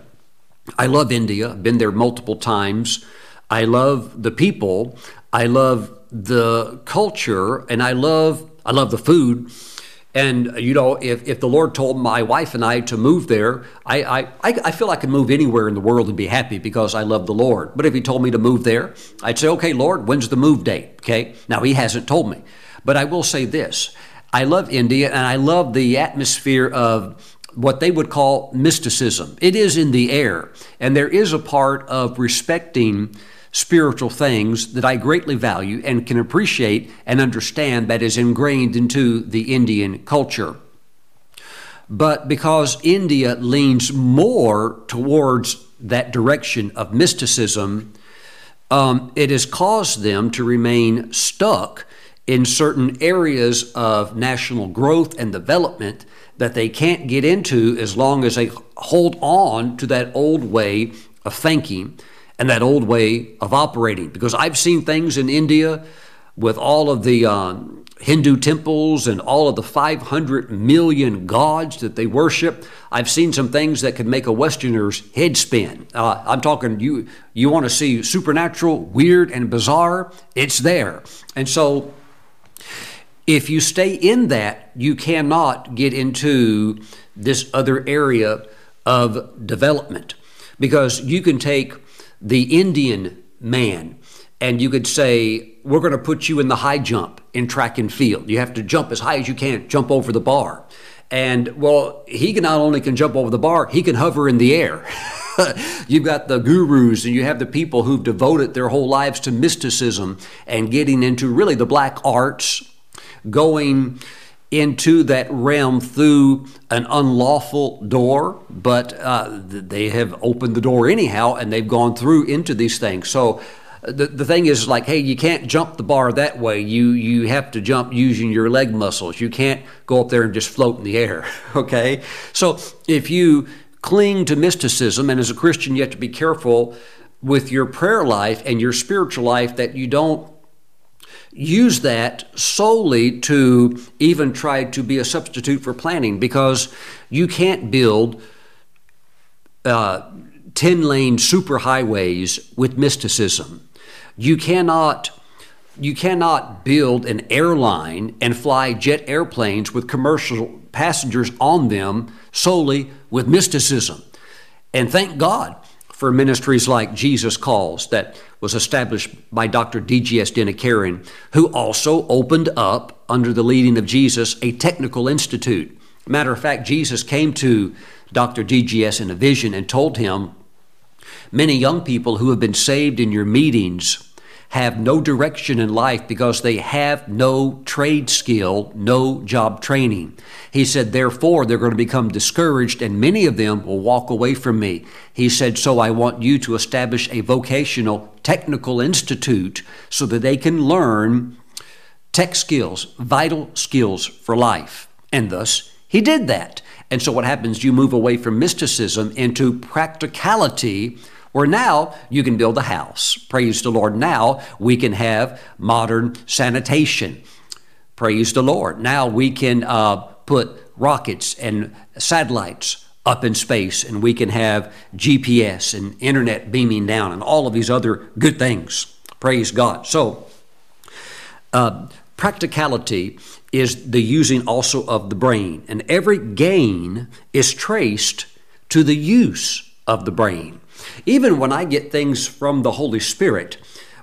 I love India. I've been there multiple times. I love the people. I love the culture, and I love I love the food. And you know, if, if the Lord told my wife and I to move there, I, I, I feel I could move anywhere in the world and be happy because I love the Lord. But if He told me to move there, I'd say, okay, Lord, when's the move date? Okay. Now He hasn't told me. But I will say this I love India and I love the atmosphere of what they would call mysticism. It is in the air, and there is a part of respecting spiritual things that I greatly value and can appreciate and understand that is ingrained into the Indian culture. But because India leans more towards that direction of mysticism, um, it has caused them to remain stuck in certain areas of national growth and development that they can't get into as long as they hold on to that old way of thinking and that old way of operating. Because I've seen things in India with all of the um, Hindu temples and all of the 500 million gods that they worship. I've seen some things that could make a Westerner's head spin. Uh, I'm talking you. You want to see supernatural, weird, and bizarre? It's there. And so, if you stay in that, you cannot get into this other area of development because you can take the Indian man and you could say, We're going to put you in the high jump in track and field. You have to jump as high as you can, jump over the bar. And well, he can not only can jump over the bar, he can hover in the air. You've got the gurus and you have the people who've devoted their whole lives to mysticism and getting into really the black arts, going into that realm through an unlawful door, but uh, they have opened the door anyhow and they've gone through into these things. So the, the thing is like, hey, you can't jump the bar that way. You you have to jump using your leg muscles. You can't go up there and just float in the air. Okay? So if you cling to mysticism, and as a Christian, you have to be careful with your prayer life and your spiritual life that you don't use that solely to even try to be a substitute for planning because you can't build uh, 10 lane superhighways with mysticism. You cannot you cannot build an airline and fly jet airplanes with commercial passengers on them solely with mysticism. And thank God for ministries like Jesus Calls that was established by Dr. D.G.S. Dinakaran, who also opened up, under the leading of Jesus, a technical institute. Matter of fact, Jesus came to Dr. D.G.S. in a vision and told him, Many young people who have been saved in your meetings have no direction in life because they have no trade skill, no job training. He said, therefore, they're going to become discouraged and many of them will walk away from me. He said, so I want you to establish a vocational technical institute so that they can learn tech skills, vital skills for life. And thus, he did that. And so what happens? You move away from mysticism into practicality where now you can build a house. Praise the Lord. Now we can have modern sanitation. Praise the Lord. Now we can uh, put rockets and satellites up in space, and we can have GPS and internet beaming down, and all of these other good things. Praise God. So, uh, practicality is the using also of the brain, and every gain is traced to the use of the brain. Even when I get things from the Holy Spirit,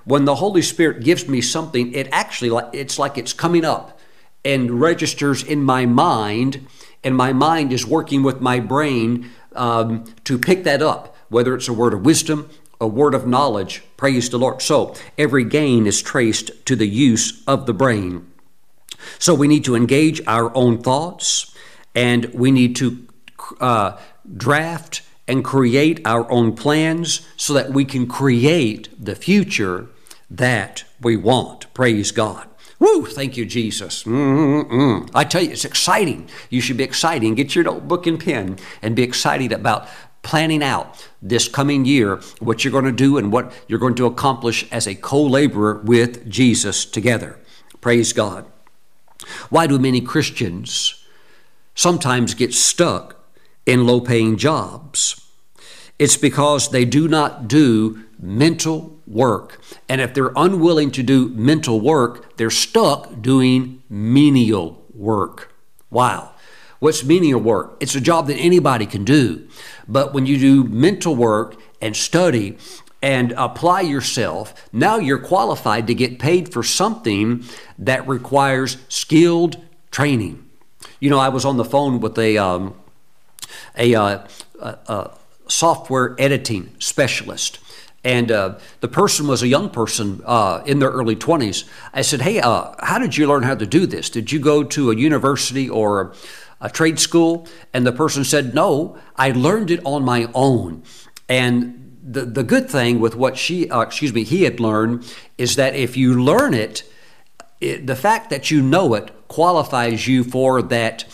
when the Holy Spirit gives me something, it actually it's like it's coming up and registers in my mind, and my mind is working with my brain um, to pick that up, whether it's a word of wisdom, a word of knowledge. Praise the Lord. So every gain is traced to the use of the brain. So we need to engage our own thoughts, and we need to uh, draft and create our own plans so that we can create the future that we want. Praise God. Woo! Thank you, Jesus. Mm-mm. I tell you, it's exciting. You should be excited. Get your notebook and pen and be excited about planning out this coming year what you're going to do and what you're going to accomplish as a co laborer with Jesus together. Praise God. Why do many Christians sometimes get stuck in low paying jobs. It's because they do not do mental work. And if they're unwilling to do mental work, they're stuck doing menial work. Wow. What's menial work? It's a job that anybody can do. But when you do mental work and study and apply yourself, now you're qualified to get paid for something that requires skilled training. You know, I was on the phone with a um, a, uh, a, software editing specialist. And uh, the person was a young person uh, in their early 20s. I said, Hey, uh, how did you learn how to do this? Did you go to a university or a, a trade school? And the person said, No, I learned it on my own. And the, the good thing with what she, uh, excuse me, he had learned is that if you learn it, it the fact that you know it qualifies you for that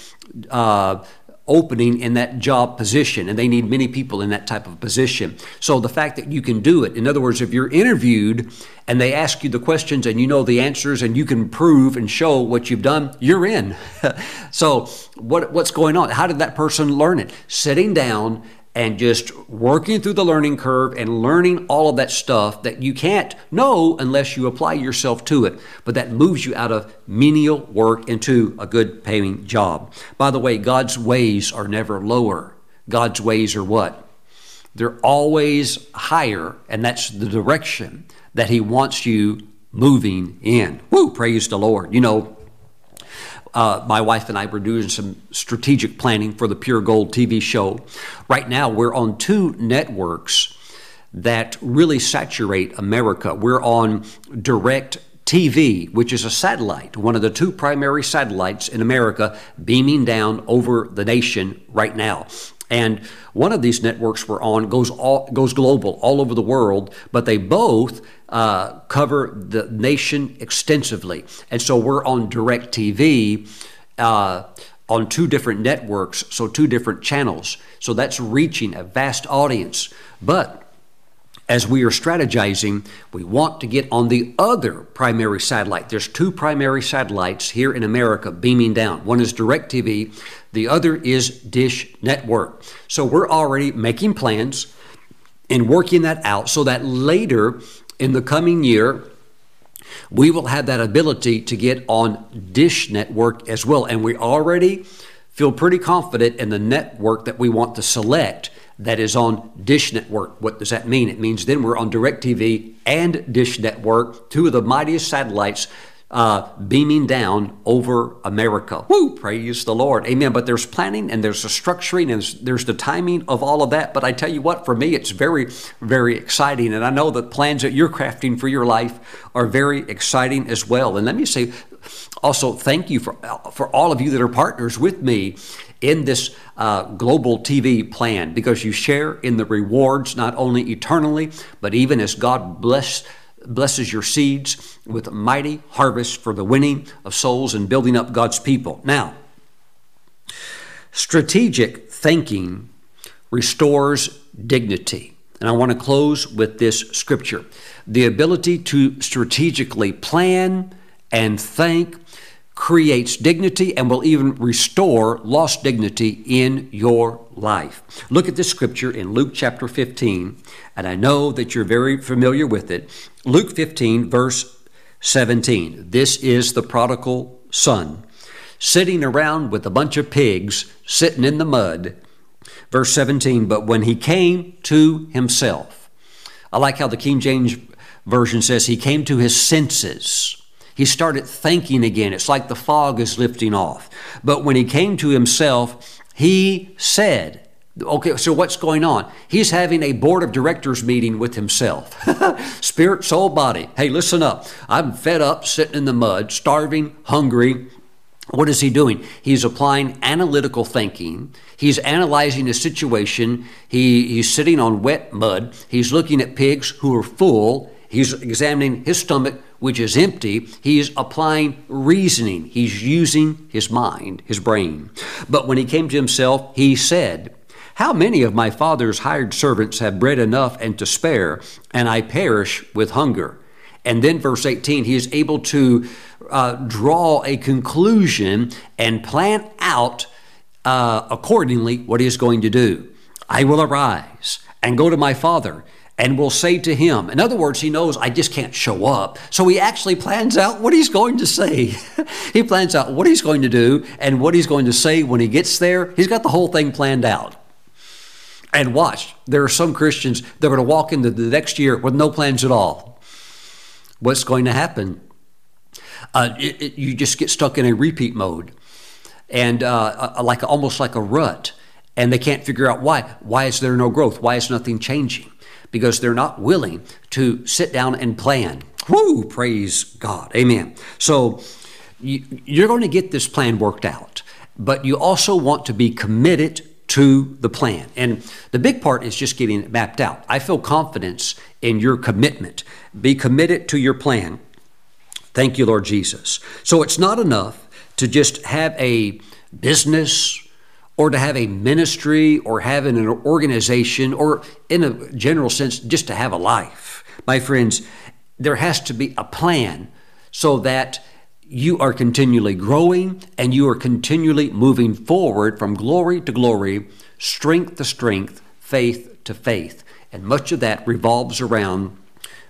uh, opening in that job position, and they need many people in that type of position. So the fact that you can do it, in other words, if you're interviewed and they ask you the questions and you know the answers and you can prove and show what you've done, you're in. so what, what's going on? How did that person learn it? Sitting down and just working through the learning curve and learning all of that stuff that you can't know unless you apply yourself to it. But that moves you out of menial work into a good paying job. By the way, God's ways are never lower. God's ways are what? They're always higher, and that's the direction that He wants you moving in. Woo, praise the Lord. You know, uh, my wife and I were doing some strategic planning for the Pure Gold TV show. Right now, we're on two networks that really saturate America. We're on direct TV, which is a satellite, one of the two primary satellites in America, beaming down over the nation right now. And one of these networks we're on goes all, goes global, all over the world, but they both uh, cover the nation extensively. And so we're on DirecTV uh, on two different networks, so two different channels. So that's reaching a vast audience. But as we are strategizing, we want to get on the other primary satellite. There's two primary satellites here in America beaming down. One is DirecTV, the other is Dish Network. So we're already making plans and working that out so that later in the coming year, we will have that ability to get on Dish Network as well. And we already feel pretty confident in the network that we want to select that is on Dish Network. What does that mean? It means then we're on DirecTV and Dish Network, two of the mightiest satellites uh, beaming down over America. Woo! Praise the Lord. Amen. But there's planning and there's the structuring and there's, the timing of all of that. But I tell you what, for me, it's very, very exciting. And I know the plans that you're crafting for your life are very exciting as well. And let me say also, thank you for, for all of you that are partners with me in this uh, global TV plan because you share in the rewards not only eternally, but even as God bless, blesses your seeds with a mighty harvest for the winning of souls and building up God's people. Now, strategic thinking restores dignity. And I want to close with this scripture the ability to strategically plan and think creates dignity and will even restore lost dignity in your life. Look at this scripture in Luke chapter 15, and I know that you're very familiar with it. Luke 15, verse 17. This is the prodigal son sitting around with a bunch of pigs sitting in the mud. Verse 17, but when he came to himself, I like how the King James Version says he came to his senses. He started thinking again. It's like the fog is lifting off. But when he came to himself, he said, Okay, so what's going on? He's having a board of directors meeting with himself. Spirit, soul, body. Hey, listen up. I'm fed up, sitting in the mud, starving, hungry. What is he doing? He's applying analytical thinking. He's analyzing a situation. He, he's sitting on wet mud. He's looking at pigs who are full. He's examining his stomach, which is empty. He's applying reasoning. He's using his mind, his brain. But when he came to himself, he said, How many of my father's hired servants have bread enough and to spare, and I perish with hunger? And then, verse 18, he is able to uh, draw a conclusion and plan out uh, accordingly what he is going to do. I will arise and go to my father and will say to him. In other words, he knows I just can't show up. So he actually plans out what he's going to say. he plans out what he's going to do and what he's going to say when he gets there. He's got the whole thing planned out. And watch, there are some Christians that are going to walk into the next year with no plans at all. What's going to happen? Uh, it, it, you just get stuck in a repeat mode and uh, uh like almost like a rut and they can't figure out why why is there no growth why is nothing changing because they're not willing to sit down and plan. Woo! Praise God. Amen. So you're going to get this plan worked out, but you also want to be committed to the plan. And the big part is just getting it mapped out. I feel confidence in your commitment. Be committed to your plan. Thank you, Lord Jesus. So it's not enough to just have a business or to have a ministry or have an organization or, in a general sense, just to have a life. My friends, there has to be a plan so that you are continually growing and you are continually moving forward from glory to glory, strength to strength, faith to faith. And much of that revolves around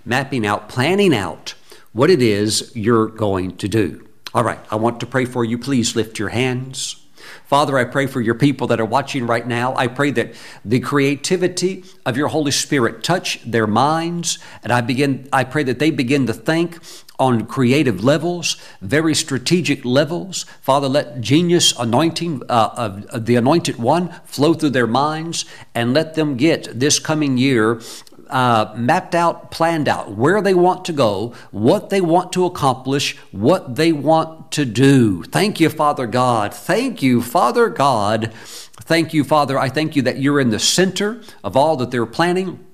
mapping out, planning out what it is you're going to do. All right, I want to pray for you. Please lift your hands. Father, I pray for your people that are watching right now. I pray that the creativity of your Holy Spirit touch their minds, and I begin I pray that they begin to think on creative levels, very strategic levels. Father, let genius anointing uh, of, of the anointed one flow through their minds and let them get this coming year uh, mapped out, planned out where they want to go, what they want to accomplish, what they want to do. Thank you, Father God. Thank you, Father God. Thank you, Father. I thank you that you're in the center of all that they're planning.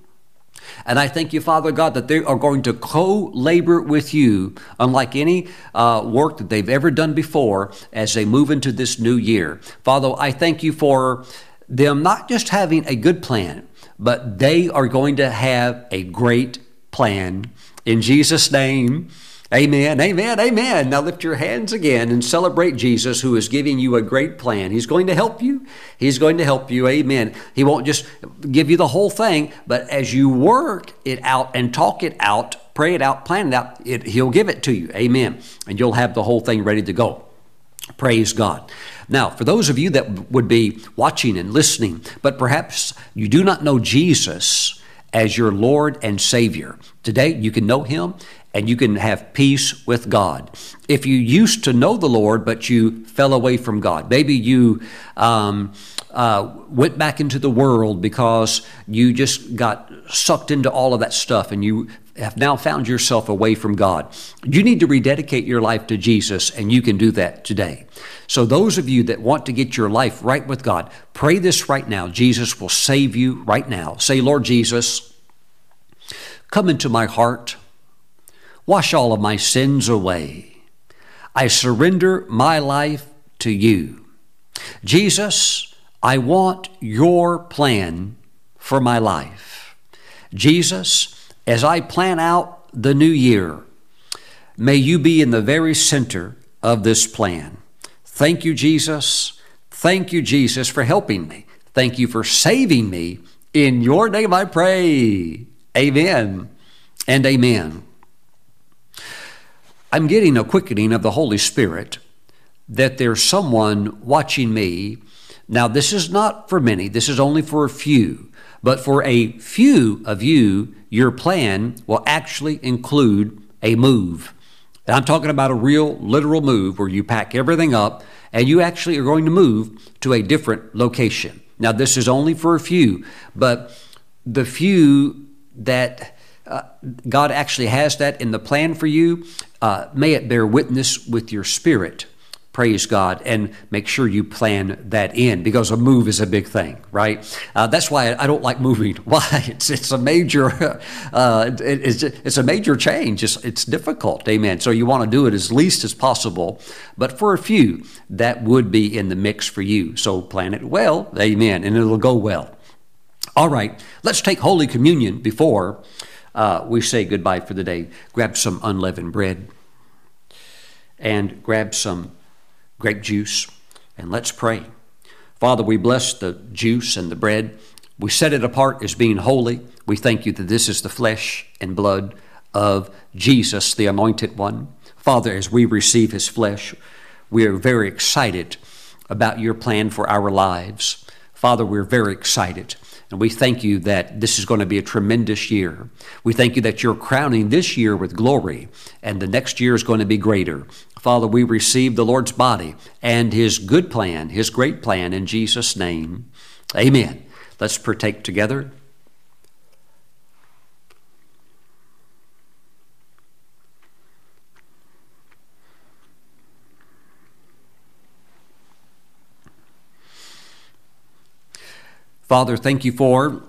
And I thank you, Father God, that they are going to co labor with you, unlike any uh, work that they've ever done before, as they move into this new year. Father, I thank you for them not just having a good plan, but they are going to have a great plan. In Jesus' name, Amen, amen, amen. Now lift your hands again and celebrate Jesus who is giving you a great plan. He's going to help you. He's going to help you. Amen. He won't just give you the whole thing, but as you work it out and talk it out, pray it out, plan it out, it, He'll give it to you. Amen. And you'll have the whole thing ready to go. Praise God. Now, for those of you that would be watching and listening, but perhaps you do not know Jesus as your Lord and Savior, today you can know Him and you can have peace with God. If you used to know the Lord, but you fell away from God, maybe you um, uh, went back into the world because you just got sucked into all of that stuff and you have now found yourself away from God. You need to rededicate your life to Jesus, and you can do that today. So, those of you that want to get your life right with God, pray this right now. Jesus will save you right now. Say, Lord Jesus, come into my heart. Wash all of my sins away. I surrender my life to you. Jesus, I want your plan for my life. Jesus, as I plan out the new year, may you be in the very center of this plan. Thank you, Jesus. Thank you, Jesus, for helping me. Thank you for saving me. In your name I pray. Amen and amen. I'm getting a quickening of the Holy Spirit that there's someone watching me. Now, this is not for many, this is only for a few, but for a few of you, your plan will actually include a move. And I'm talking about a real, literal move where you pack everything up and you actually are going to move to a different location. Now, this is only for a few, but the few that uh, God actually has that in the plan for you, uh, may it bear witness with your spirit. Praise God and make sure you plan that in because a move is a big thing, right? Uh, that's why I don't like moving. Why? It's, it's a major uh, it, it's, it's a major change. It's, it's difficult, amen. So you want to do it as least as possible, but for a few that would be in the mix for you. So plan it well, amen, and it'll go well. All right, let's take Holy Communion before uh, we say goodbye for the day. Grab some unleavened bread and grab some grape juice and let's pray. Father, we bless the juice and the bread. We set it apart as being holy. We thank you that this is the flesh and blood of Jesus, the anointed one. Father, as we receive his flesh, we are very excited about your plan for our lives. Father, we're very excited and we thank you that this is going to be a tremendous year. We thank you that you're crowning this year with glory, and the next year is going to be greater. Father, we receive the Lord's body and his good plan, his great plan in Jesus' name. Amen. Let's partake together. Father, thank you for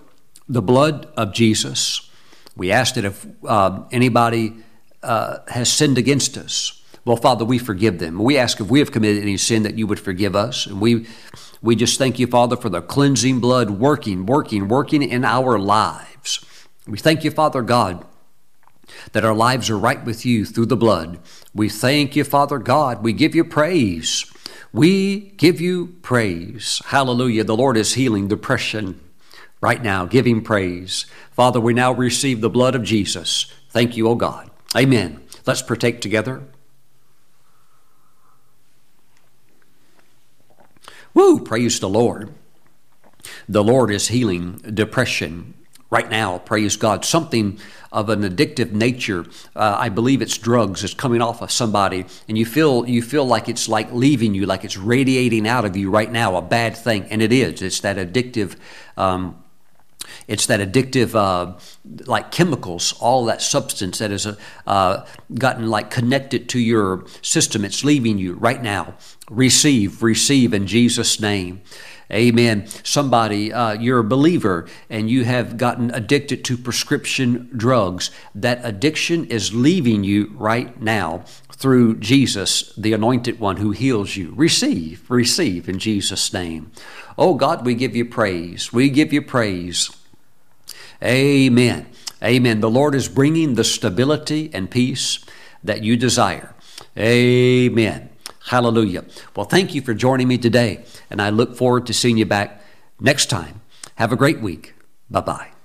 the blood of Jesus. We ask that if uh, anybody uh, has sinned against us, well, Father, we forgive them. We ask if we have committed any sin that you would forgive us. And we, we just thank you, Father, for the cleansing blood working, working, working in our lives. We thank you, Father God, that our lives are right with you through the blood. We thank you, Father God. We give you praise. We give you praise. Hallelujah. The Lord is healing depression right now. Give him praise. Father, we now receive the blood of Jesus. Thank you, O God. Amen. Let's partake together. Woo! Praise the Lord. The Lord is healing depression right now. Praise God. Something of an addictive nature. Uh, I believe it's drugs. It's coming off of somebody, and you feel you feel like it's like leaving you, like it's radiating out of you right now. A bad thing, and it is. It's that addictive. Um, it's that addictive, uh, like chemicals, all that substance that has uh, gotten like connected to your system. It's leaving you right now. Receive, receive in Jesus' name. Amen. Somebody, uh, you're a believer and you have gotten addicted to prescription drugs. That addiction is leaving you right now through Jesus, the anointed one who heals you. Receive, receive in Jesus' name. Oh God, we give you praise. We give you praise. Amen. Amen. The Lord is bringing the stability and peace that you desire. Amen. Hallelujah. Well, thank you for joining me today, and I look forward to seeing you back next time. Have a great week. Bye bye.